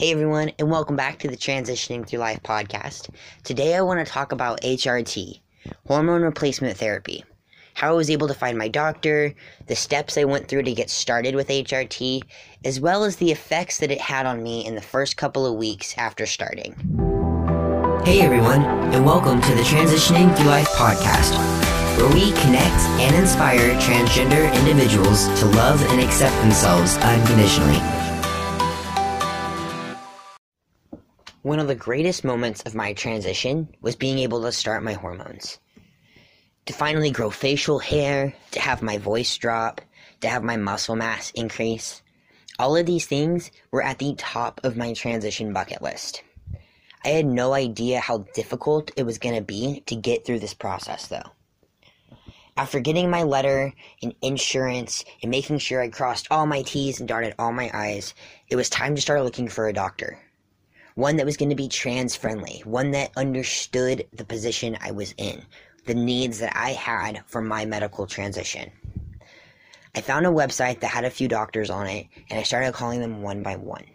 Hey everyone, and welcome back to the Transitioning Through Life podcast. Today I want to talk about HRT, hormone replacement therapy, how I was able to find my doctor, the steps I went through to get started with HRT, as well as the effects that it had on me in the first couple of weeks after starting. Hey everyone, and welcome to the Transitioning Through Life podcast, where we connect and inspire transgender individuals to love and accept themselves unconditionally. One of the greatest moments of my transition was being able to start my hormones. To finally grow facial hair, to have my voice drop, to have my muscle mass increase. All of these things were at the top of my transition bucket list. I had no idea how difficult it was going to be to get through this process, though. After getting my letter and insurance and making sure I crossed all my T's and dotted all my I's, it was time to start looking for a doctor one that was going to be trans friendly, one that understood the position I was in, the needs that I had for my medical transition. I found a website that had a few doctors on it, and I started calling them one by one.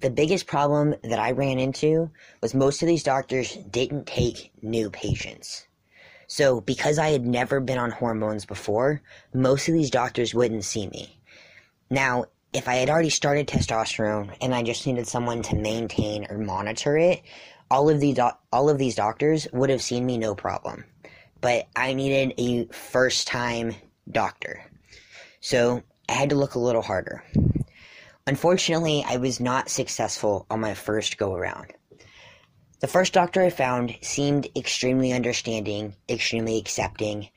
The biggest problem that I ran into was most of these doctors didn't take new patients. So, because I had never been on hormones before, most of these doctors wouldn't see me. Now, if I had already started testosterone and I just needed someone to maintain or monitor it, all of these do- all of these doctors would have seen me no problem. But I needed a first time doctor. So I had to look a little harder. Unfortunately, I was not successful on my first go around. The first doctor I found seemed extremely understanding, extremely accepting.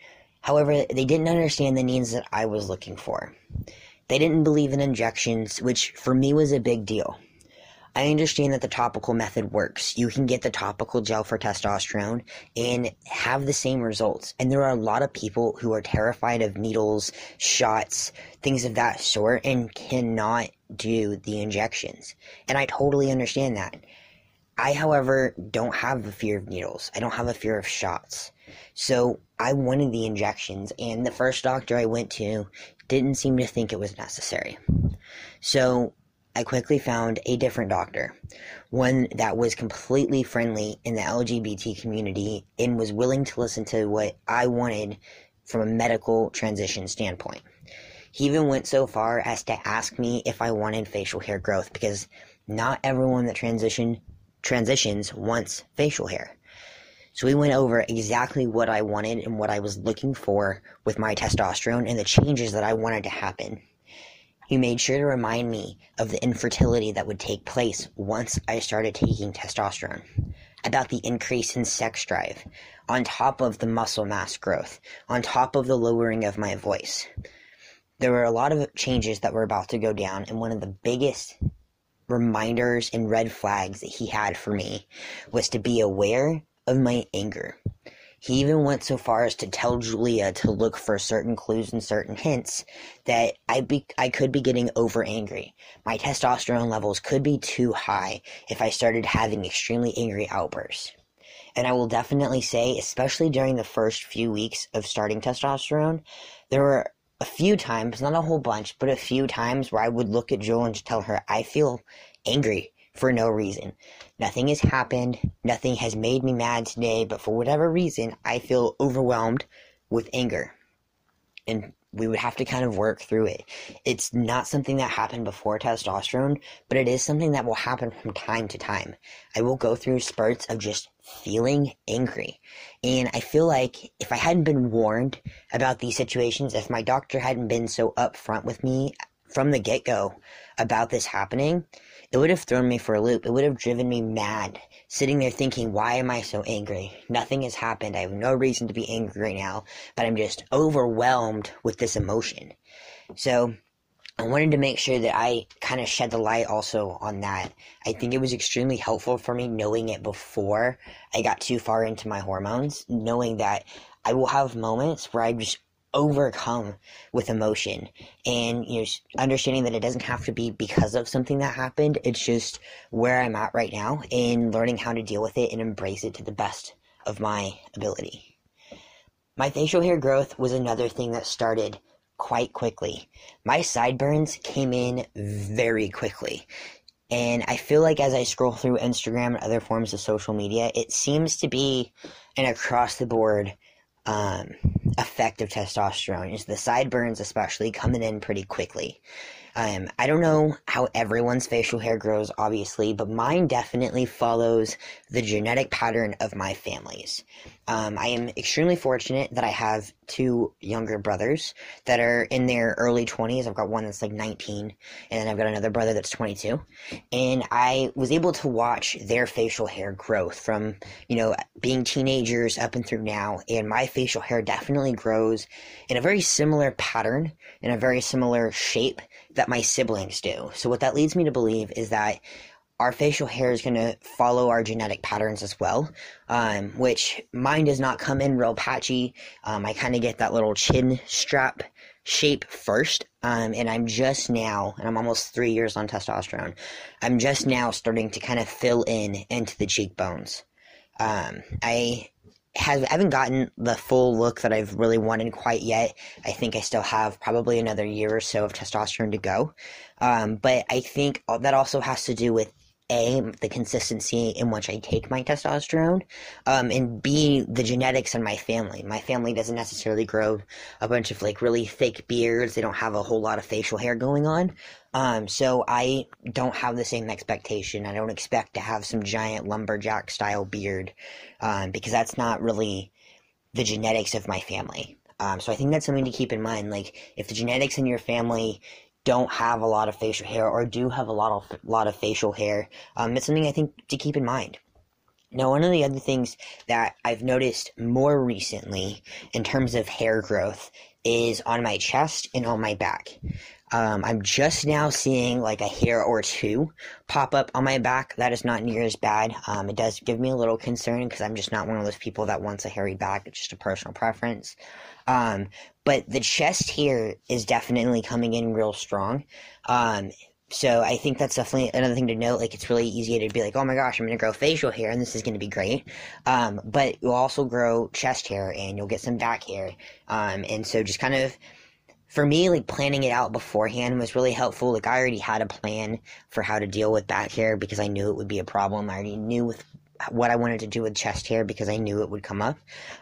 However, they didn't understand the needs that I was looking for. They didn't believe in injections, which for me was a big deal. I understand that the topical method works. You can get the topical gel for testosterone and have the same results. And there are a lot of people who are terrified of needles, shots, things of that sort, and cannot do the injections. And I totally understand that. I, however, don't have a fear of needles. I don't have a fear of shots. So I wanted the injections, and the first doctor I went to didn't seem to think it was necessary. So I quickly found a different doctor, one that was completely friendly in the LGBT community and was willing to listen to what I wanted from a medical transition standpoint. He even went so far as to ask me if I wanted facial hair growth because not everyone that transition transitions wants facial hair. So we went over exactly what I wanted and what I was looking for with my testosterone and the changes that I wanted to happen. He made sure to remind me of the infertility that would take place once I started taking testosterone, about the increase in sex drive, on top of the muscle mass growth, on top of the lowering of my voice. There were a lot of changes that were about to go down, and one of the biggest reminders and red flags that he had for me was to be aware of my anger. He even went so far as to tell Julia to look for certain clues and certain hints that I be I could be getting over angry. My testosterone levels could be too high if I started having extremely angry outbursts. And I will definitely say, especially during the first few weeks of starting testosterone, there were a few times, not a whole bunch, but a few times where I would look at Jewel and tell her, I feel angry for no reason. Nothing has happened. Nothing has made me mad today, but for whatever reason, I feel overwhelmed with anger. And we would have to kind of work through it. It's not something that happened before testosterone, but it is something that will happen from time to time. I will go through spurts of just feeling angry. And I feel like if I hadn't been warned about these situations, if my doctor hadn't been so upfront with me from the get go about this happening, it would have thrown me for a loop. It would have driven me mad, sitting there thinking, why am I so angry? Nothing has happened. I have no reason to be angry right now, but I'm just overwhelmed with this emotion. So, I wanted to make sure that I kind of shed the light also on that. I think it was extremely helpful for me knowing it before I got too far into my hormones, knowing that I will have moments where I'm just overcome with emotion. And you know understanding that it doesn't have to be because of something that happened it's just where i'm at right now and learning how to deal with it and embrace it to the best of my ability. My facial hair growth was another thing that started quite quickly. My sideburns came in very quickly. And I feel like as I scroll through Instagram and other forms of social media, it seems to be an across the board um, effect of testosterone. Is the sideburns especially coming in pretty quickly. Um, I don't know how everyone's facial hair grows, obviously, but mine definitely follows the genetic pattern of my family's. Um, I am extremely fortunate that I have two younger brothers that are in their early 20s. I've got one that's like 19, and then I've got another brother that's 22. And I was able to watch their facial hair growth from, you know, being teenagers up and through now. And my facial hair definitely grows in a very similar pattern, in a very similar shape that my siblings do. So what that leads me to believe is that our facial hair is going to follow our genetic patterns as well, um, which mine does not come in real patchy. Um, I kind of get that little chin strap shape first, um, and I'm just now, and I'm almost three years on testosterone, I'm just now starting to kind of fill in into the cheekbones. Um, I have I haven't gotten the full look that I've really wanted quite yet. I think I still have probably another year or so of testosterone to go. Um, but I think that also has to do with a the consistency in which I take my testosterone, um, and b the genetics in my family. My family doesn't necessarily grow a bunch of like really thick beards. They don't have a whole lot of facial hair going on. Um, so I don't have the same expectation. I don't expect to have some giant lumberjack style beard, um, because that's not really the genetics of my family. Um, so I think that's something to keep in mind. Like, if the genetics in your family don't have a lot of facial hair or do have a lot of lot of facial hair, um, it's something I think to keep in mind. Now, one of the other things that I've noticed more recently in terms of hair growth is on my chest and on my back. Um, I'm just now seeing like a hair or two pop up on my back. That is not near as bad. Um, it does give me a little concern because I'm just not one of those people that wants a hairy back. It's just a personal preference. Um, but the chest here is definitely coming in real strong. Um, so I think that's definitely another thing to note. Like it's really easy to be like, oh my gosh, I'm going to grow facial hair and this is going to be great. Um, but you'll also grow chest hair and you'll get some back hair. Um, and so just kind of for me, like planning it out beforehand was really helpful. Like I already had a plan for how to deal with back hair because I knew it would be a problem. I already knew with what I wanted to do with chest hair because I knew it would come up.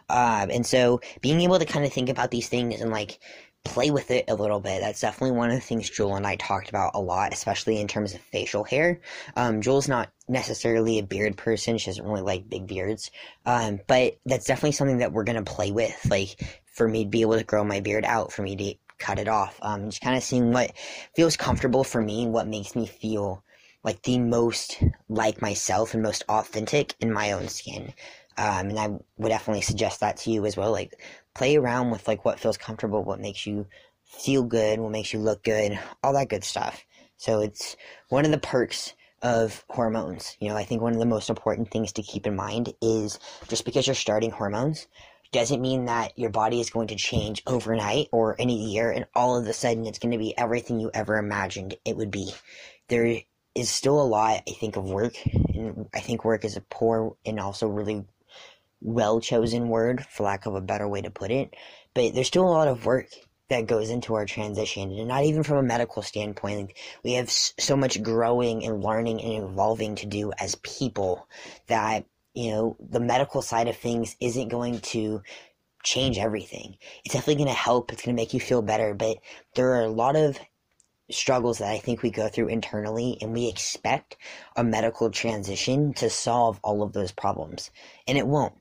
Um, and so being able to kind of think about these things and like play with it a little bit. That's definitely one of the things Jewel and I talked about a lot, especially in terms of facial hair. Um, Jewel's not necessarily a beard person. She doesn't really like big beards. Um, but that's definitely something that we're going to play with. Like for me to be able to grow my beard out, for me to cut it off. Um, just kind of seeing what feels comfortable for me, and what makes me feel like the most like myself and most authentic in my own skin. Um, and I would definitely suggest that to you as well. Like, play around with like what feels comfortable, what makes you feel good, what makes you look good, all that good stuff. So it's one of the perks of hormones. You know, I think one of the most important things to keep in mind is just because you're starting hormones doesn't mean that your body is going to change overnight or in a year and all of a sudden it's going to be everything you ever imagined it would be. There is still a lot, I think, of work, and I think work is a poor and also really well chosen word, for lack of a better way to put it. But there's still a lot of work that goes into our transition, and not even from a medical standpoint. We have so much growing and learning and evolving to do as people that you know, the medical side of things isn't going to change everything. It's definitely going to help. It's going to make you feel better. But there are a lot of struggles that I think we go through internally, and we expect a medical transition to solve all of those problems. And it won't.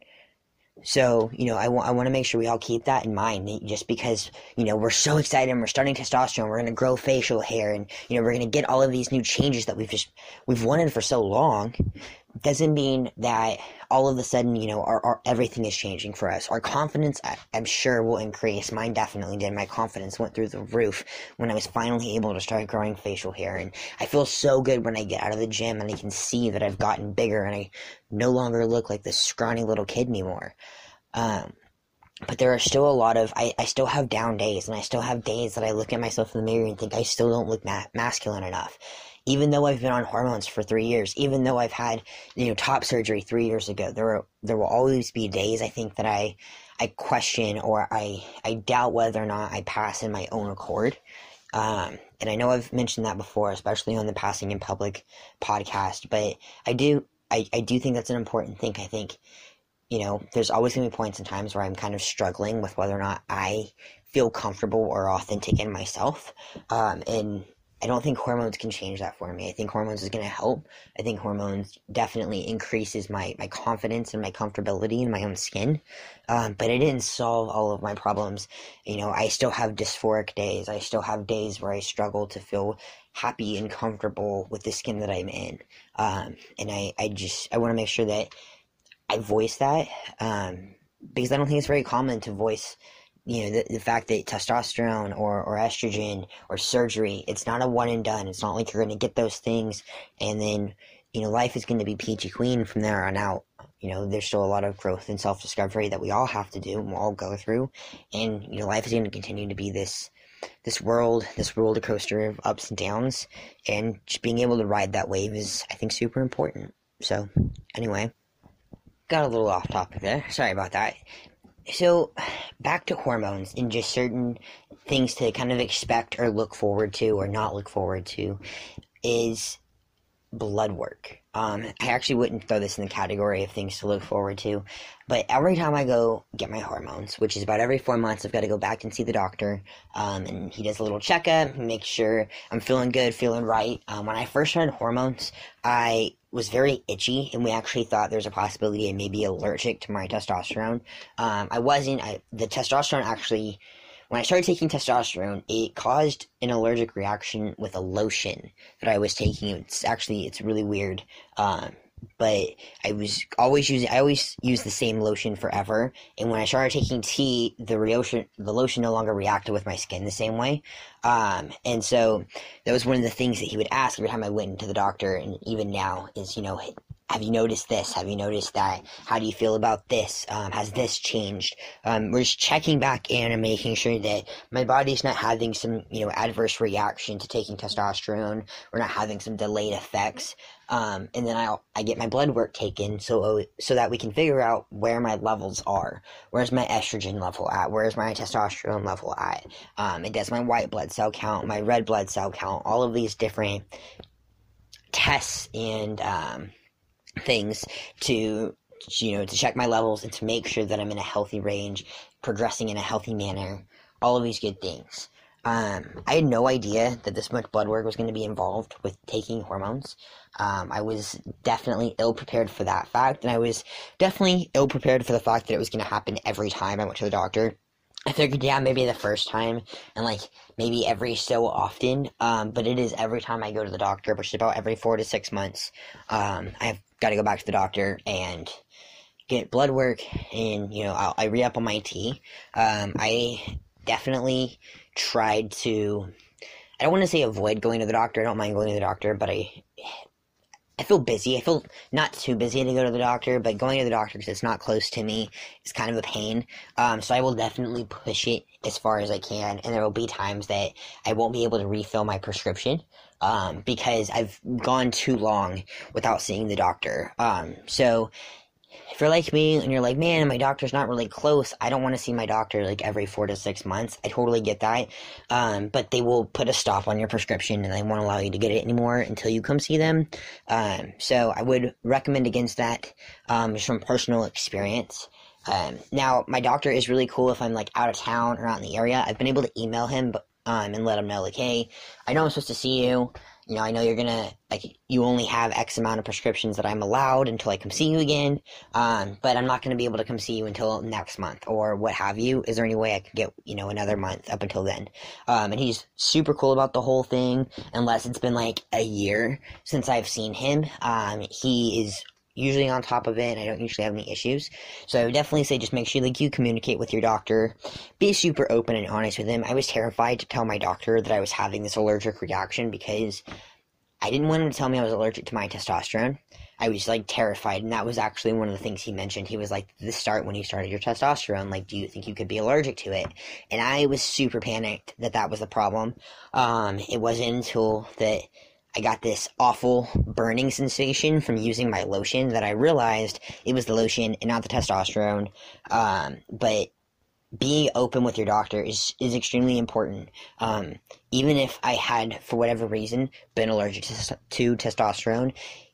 So, you know, I want I want to make sure we all keep that in mind. Just because you know we're so excited and we're starting testosterone, we're going to grow facial hair, and you know we're going to get all of these new changes that we've just we've wanted for so long doesn't mean that all of a sudden, you know, our, our everything is changing for us. Our confidence, I, am sure, will increase. Mine definitely did. My confidence went through the roof when I was finally able to start growing facial hair, and I feel so good when I get out of the gym and I can see that I've gotten bigger and I no longer look like this scrawny little kid anymore. Um, but there are still a lot of I, I still have down days and i still have days that i look at myself in the mirror and think i still don't look ma- masculine enough even though I've been on hormones for three years, even though I've had you know top surgery three years ago, there there will always be days I think that I I question or I I doubt whether or not I pass in my own accord. Um, and I know I've mentioned that before, especially on the Passing in Public podcast, but I do, I, I do think that's an important thing. I think, you know, there's always going to be points and times where I'm kind of struggling with whether or not I feel comfortable or authentic in myself. Um, and I don't think hormones can change that for me. I think hormones is going to help. I think hormones definitely increases my, my confidence and my comfortability in my own skin. Um, but it didn't solve all of my problems. You know, I still have dysphoric days. I still have days where I struggle to feel happy and comfortable with the skin that I'm in. Um, and I, I just, I want to make sure that I voice that, um, because I don't think it's very common to voice you know the, the fact that testosterone or, or estrogen or surgery it's not a one and done. It's not like you're going to get those things and then you know life is going to be peachy queen from there on out. You know there's still a lot of growth and self-discovery that we all have to do and we'll all go through. And you know life is going to continue to be this this world this roller coaster of ups and downs. And just being able to ride that wave is i think super important. So anyway got a little off topic there. Sorry about that so back to hormones and just certain things to kind of expect or look forward to or not look forward to is blood work. Um, I actually wouldn't throw this in the category of things to look forward to, but every time I go get my hormones, which is about every four months, I've got to go back and see the doctor, um, and he does a little checkup, make sure I'm feeling good, feeling right. Um, when I first started hormones, I was very itchy, and we actually thought there's a possibility I may be allergic to my testosterone. Um, I wasn't. I, the testosterone actually, when I started taking testosterone, it caused an allergic reaction with a lotion that I was taking. It's actually it's really weird. Um, but I was always using I always use the same lotion forever. And when I started taking T, the lotion the lotion no longer reacted with my skin the same way. Um, and so that was one of the things that he would ask every time I went into the doctor, and even now is you know have you noticed this? Have you noticed that? How do you feel about this? Um, has this changed? Um, we're just checking back in and making sure that my body's not having some, you know, adverse reaction to taking testosterone. We're not having some delayed effects. Um, and then I I get my blood work taken so so that we can figure out where my levels are. Where's my estrogen level at? Where's my testosterone level at? Um, it does my white blood cell count, my red blood cell count, all of these different tests and um, things to you know to check my levels and to make sure that I'm in a healthy range, progressing in a healthy manner. All of these good things. Um, I had no idea that this much blood work was going to be involved with taking hormones. Um, I was definitely ill prepared for that fact, and I was definitely ill prepared for the fact that it was going to happen every time I went to the doctor. I figured, yeah, maybe the first time, and like maybe every so often, um, but it is every time I go to the doctor, which is about every four to six months. Um, I've got to go back to the doctor and get blood work, and you know, I'll, I re up on my T. Um, I definitely tried to. I don't want to say avoid going to the doctor. I don't mind going to the doctor, but I I feel busy. I feel not too busy to go to the doctor, but going to the doctor because it's not close to me is kind of a pain. Um, so I will definitely push it as far as I can, and there will be times that I won't be able to refill my prescription um, because I've gone too long without seeing the doctor. Um, so if you're like me and you're like, man, my doctor's not really close, I don't want to see my doctor like every four to six months. I totally get that. Um, but they will put a stop on your prescription and they won't allow you to get it anymore until you come see them. Um, so I would recommend against that, um, just from personal experience. Um, now my doctor is really cool if I'm like out of town or out in the area. I've been able to email him, um, and let him know like, hey, I know I'm supposed to see you you know, I know you're gonna like you only have X amount of prescriptions that I'm allowed until I come see you again. Um, but I'm not gonna be able to come see you until next month or what have you. Is there any way I could get you know another month up until then? Um, and he's super cool about the whole thing. Unless it's been like a year since I've seen him, um, he is usually on top of it and I don't usually have any issues. So I would definitely say just make sure like you communicate with your doctor. Be super open and honest with him. I was terrified to tell my doctor that I was having this allergic reaction because I didn't want him to tell me I was allergic to my testosterone. I was like terrified, and that was actually one of the things he mentioned. He was like, "The start when you started your testosterone, like, do you think you could be allergic to it?" And I was super panicked that that was the problem. Um, it wasn't until that I got this awful burning sensation from using my lotion that I realized it was the lotion and not the testosterone. Um, but being open with your doctor is, is extremely important. Um, even if I had, for whatever reason, been allergic to, to testosterone,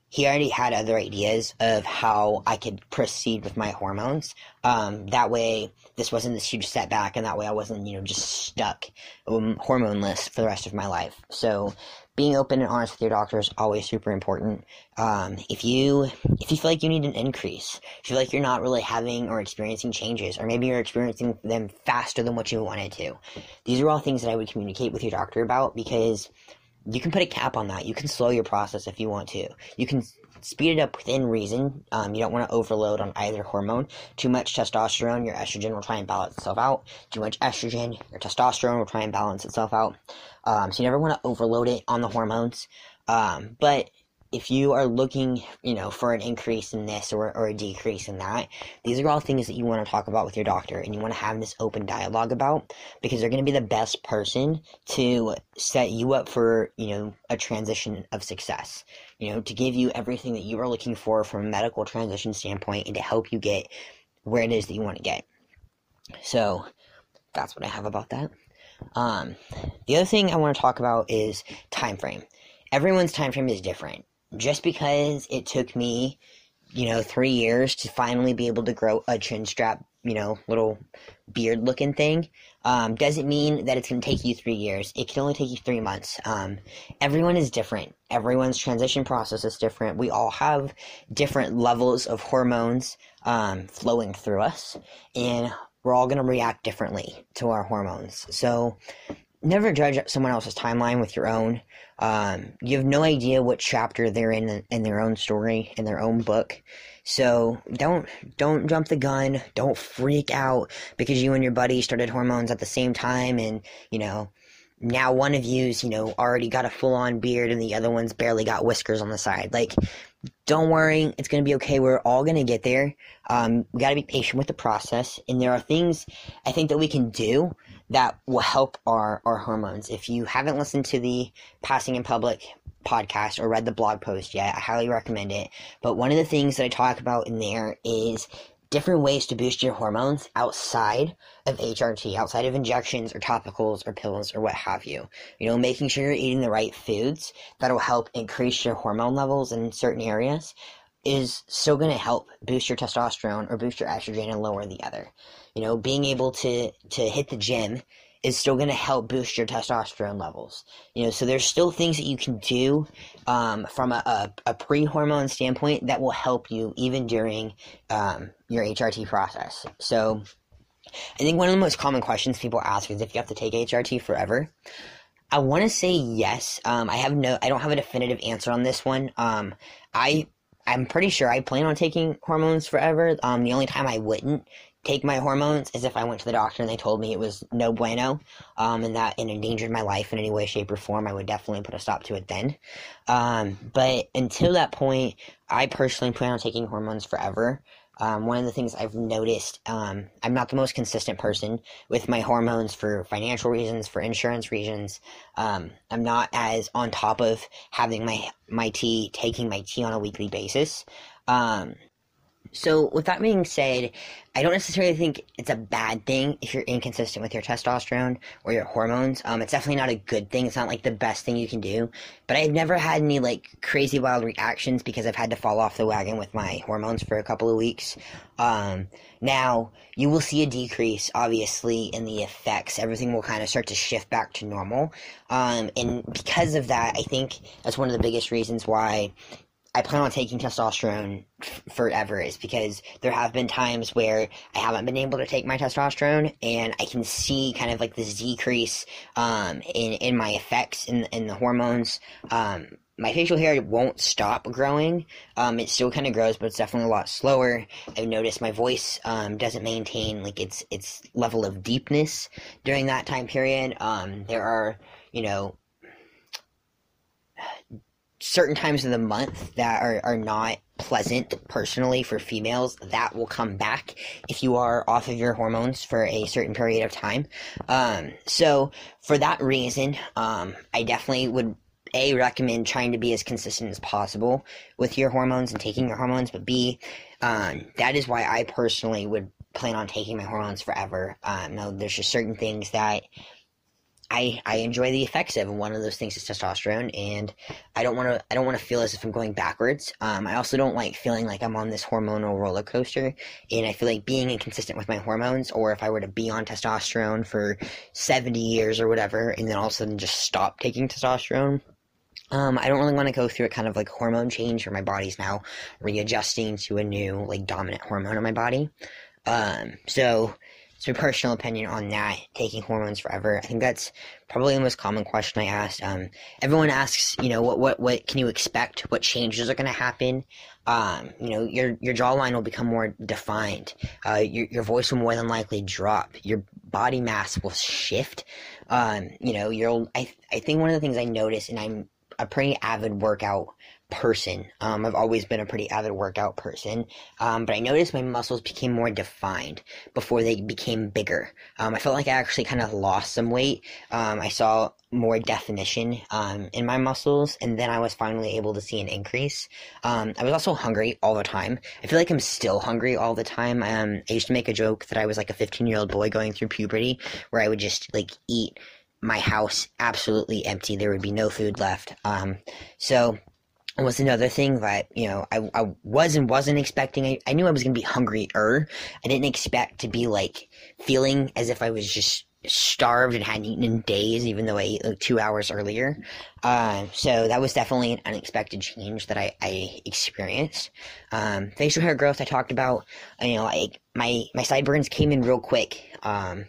he already had other ideas of how I could proceed with my hormones. Um, that way, this wasn't this huge setback, and that way I wasn't, you know, just stuck um, hormoneless for the rest of my life. So, being open and honest with your doctor is always super important. Um, if you if you feel like you need an increase, if you feel like you're not really having or experiencing changes, or maybe you're experiencing them faster than what you wanted to, these are all things that I would communicate with your doctor about because you can put a cap on that. You can slow your process if you want to. You can speed it up within reason. Um, you don't want to overload on either hormone. Too much testosterone, your estrogen will try and balance itself out. Too much estrogen, your testosterone will try and balance itself out. Um, so you never want to overload it on the hormones. Um, but if you are looking, you know, for an increase in this or, or a decrease in that, these are all things that you want to talk about with your doctor and you want to have this open dialogue about because they're going to be the best person to set you up for, you know, a transition of success. You know, to give you everything that you are looking for from a medical transition standpoint and to help you get where it is that you want to get. So, that's what I have about that. Um, the other thing I want to talk about is time frame. Everyone's time frame is different just because it took me, you know, three years to finally be able to grow a chin strap, you know, little beard looking thing, um, doesn't mean that it's going to take you three years. It can only take you three months. Um, everyone is different. Everyone's transition process is different. We all have different levels of hormones um, flowing through us, and we're all going to react differently to our hormones. So, never judge someone else's timeline with your own. Um, you have no idea what chapter they're in in their own story in their own book. So don't don't jump the gun. Don't freak out because you and your buddy started hormones at the same time, and you know now one of you's you know already got a full on beard and the other one's barely got whiskers on the side. Like, don't worry, it's gonna be okay. We're all gonna get there. Um, we gotta be patient with the process, and there are things I think that we can do that will help our, our hormones. If you haven't listened to the Passing in Public podcast or read the blog post yet, I highly recommend it. But one of the things that I talk about in there is different ways to boost your hormones outside of HRT, outside of injections or topicals or pills or what have you. You know, making sure you're eating the right foods that'll help increase your hormone levels in certain areas is still going to help boost your testosterone or boost your estrogen and lower the other. You know, being able to to hit the gym is still going to help boost your testosterone levels. You know, so there's still things that you can do um, from a, a, a, pre-hormone standpoint that will help you even during um, your HRT process. So I think one of the most common questions people ask is if you have to take HRT forever. I want to say yes. Um, I have no, I don't have a definitive answer on this one. Um, I I'm pretty sure I plan on taking hormones forever. Um, the only time I wouldn't take my hormones as if I went to the doctor and they told me it was no bueno, um, and that it endangered my life in any way, shape, or form. I would definitely put a stop to it then. Um, but until that point, I personally plan on taking hormones forever. Um, one of the things I've noticed, um, I'm not the most consistent person with my hormones for financial reasons, for insurance reasons. Um, I'm not as on top of having my my T, taking my T on a weekly basis. Um, so, with that being said, I don't necessarily think it's a bad thing if you're inconsistent with your testosterone or your hormones. Um, it's definitely not a good thing. It's not like the best thing you can do. But I've never had any like crazy wild reactions because I've had to fall off the wagon with my hormones for a couple of weeks. Um, now you will see a decrease, obviously, in the effects. Everything will kind of start to shift back to normal. Um, and because of that, I think that's one of the biggest reasons why I plan on taking testosterone forever is because there have been times where I haven't been able to take my testosterone and I can see kind of like this decrease um, in, in my effects in, in the hormones. Um, my facial hair won't stop growing. Um, it still kind of grows, but it's definitely a lot slower. I've noticed my voice um, doesn't maintain like its its level of deepness during that time period. Um, there are, you know, certain times of the month that are, are not pleasant personally for females that will come back if you are off of your hormones for a certain period of time um, so for that reason um, i definitely would a recommend trying to be as consistent as possible with your hormones and taking your hormones but b um, that is why i personally would plan on taking my hormones forever. Um, no, there's just certain things that I I enjoy the effects of, and one of those things is testosterone, and I don't want to I don't want to feel as if I'm going backwards. Um, I also don't like feeling like I'm on this hormonal roller coaster, and I feel like being inconsistent with my hormones, or if I were to be on testosterone for 70 years or whatever, and then all of a sudden just stop taking testosterone. Um, I don't really want to go through a kind of like hormone change where my body's now readjusting to a new like dominant hormone in my body. Um, so my personal opinion on that, taking hormones forever. I think that's probably the most common question I asked. Um, everyone asks, you know, what, what, what can you expect? What changes are going to happen? Um, you know, your, your jawline will become more defined. Uh, your, your voice will more than likely drop. Your body mass will shift. Um, you know, you'll, I, I think one of the things I notice, and I'm a pretty avid workout person. Um, I've always been a pretty avid workout person, um, but I noticed my muscles became more defined before they became bigger. Um, I felt like I actually kind of lost some weight. Um, I saw more definition um, in my muscles, and then I was finally able to see an increase. Um, I was also hungry all the time. I feel like I'm still hungry all the time. I used to make a joke that I was like a 15 year old boy going through puberty, where I would just like eat my house absolutely empty. There would be no food left. Um, so was another thing that you know I, I was and wasn't expecting. I, I knew I was gonna be hungrier. I didn't expect to be like feeling as if I was just starved and hadn't eaten in days, even though I ate like two hours earlier. Uh, so that was definitely an unexpected change that I, I experienced. Um, facial hair growth I talked about. You know, like my my sideburns came in real quick. Um,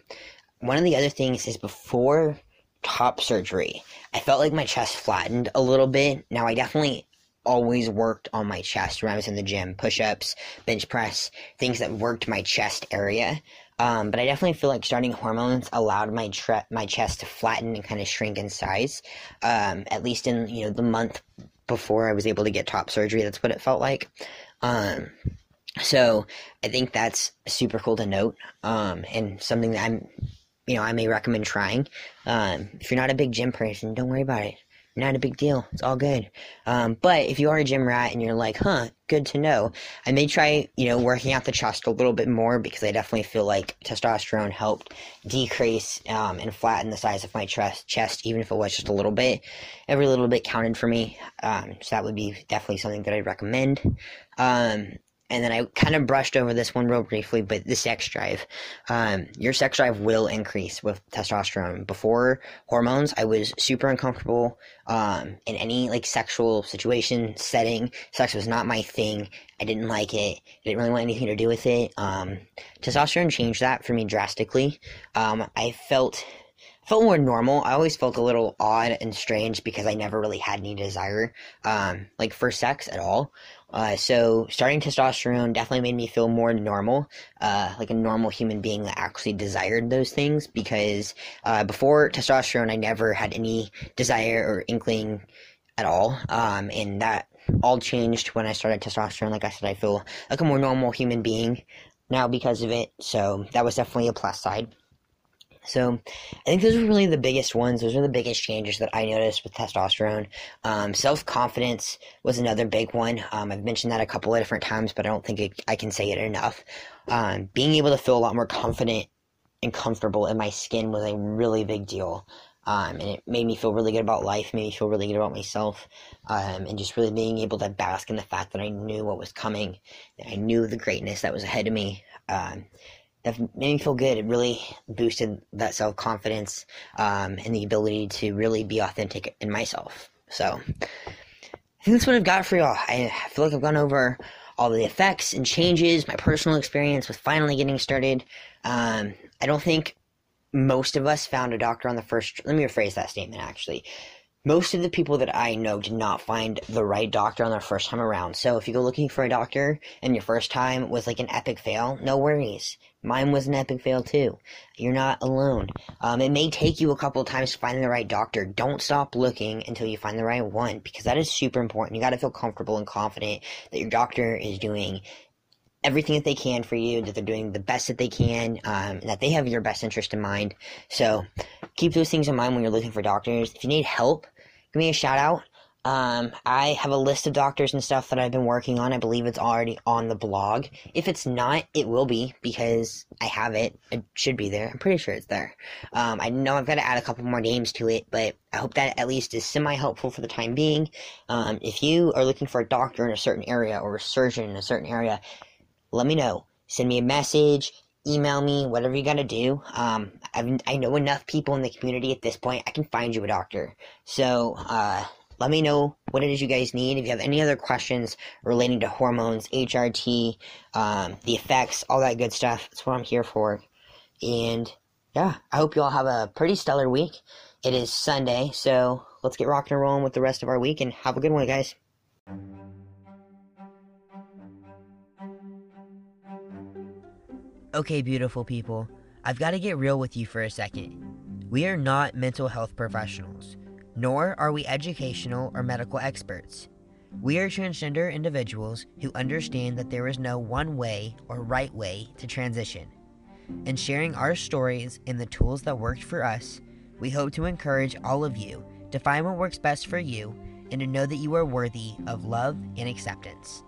one of the other things is before top surgery, I felt like my chest flattened a little bit. Now I definitely always worked on my chest when I was in the gym push ups, bench press, things that worked my chest area. Um, but I definitely feel like starting hormones allowed my tre- my chest to flatten and kind of shrink in size. Um, at least in you know the month before I was able to get top surgery, that's what it felt like. Um, so I think that's super cool to note, um, and something that I'm, you know, I may recommend trying. Um, if you're not a big gym person, don't worry about it not a big deal. It's all good. Um, but if you are a gym rat and you're like, huh, good to know, I may try, you know, working out the chest a little bit more because I definitely feel like testosterone helped decrease um, and flatten the size of my chest, chest, even if it was just a little bit. Every little bit counted for me. Um, so that would be definitely something that I'd recommend. Um, and then I kind of brushed over this one real briefly, but the sex drive. Um, your sex drive will increase with testosterone. Before hormones, I was super uncomfortable um, in any like sexual situation, setting. Sex was not my thing. I didn't like it. I didn't really want anything to do with it. Um, testosterone changed that for me drastically. Um, I felt felt more normal. I always felt a little odd and strange because I never really had any desire, um, like for sex at all. Uh, so starting testosterone definitely made me feel more normal, uh, like a normal human being that actually desired those things. Because uh, before testosterone, I never had any desire or inkling at all, um, and that all changed when I started testosterone. Like I said, I feel like a more normal human being now because of it. So that was definitely a plus side. So I think those were really the biggest ones. Those were the biggest changes that I noticed with testosterone. Um, Self confidence was another big one. Um, I've mentioned that a couple of different times, but I don't think it, I can say it enough. Um, being able to feel a lot more confident and comfortable in my skin was a really big deal. Um, and it made me feel really good about life, made me feel really good about myself, um, and just really being able to bask in the fact that I knew what was coming, that I knew the greatness that was ahead of me. Um, that made me feel good. It really boosted that self confidence um, and the ability to really be authentic in myself. So I think that's what I've got for y'all. I feel like I've gone over all the effects and changes, my personal experience with finally getting started. Um, I don't think most of us found a doctor on the first. Let me rephrase that statement actually most of the people that I know did not find the right doctor on their first time around. So if you go looking for a doctor and your first time was like an epic fail, no worries. Mine was an epic fail too. You're not alone. Um, it may take you a couple times to find the right doctor. Don't stop looking until you find the right one because that is super important. You got to feel comfortable and confident that your doctor is doing everything that they can for you, that they're doing the best that they can, um, that they have your best interest in mind. So keep those things in mind when you're looking for doctors. If you need help, give me a shout out. Um, I have a list of doctors and stuff that I've been working on. I believe it's already on the blog. If it's not, it will be because I have it. It should be there. I'm pretty sure it's there. Um, I know I've got to add a couple more names to it, but I hope that at least is semi helpful for the time being. Um, if you are looking for a doctor in a certain area or a surgeon in a certain area, let me know. Send me a message, email me, whatever you gotta do. Um, I've, I know enough people in the community at this point. I can find you a doctor. So, uh, let me know what it is you guys need. If you have any other questions relating to hormones, HRT, um, the effects, all that good stuff, that's what I'm here for. And yeah, I hope you all have a pretty stellar week. It is Sunday, so let's get rocking and rolling with the rest of our week and have a good one, guys. Okay, beautiful people, I've got to get real with you for a second. We are not mental health professionals nor are we educational or medical experts. We are transgender individuals who understand that there is no one way or right way to transition. In sharing our stories and the tools that worked for us, we hope to encourage all of you to find what works best for you and to know that you are worthy of love and acceptance.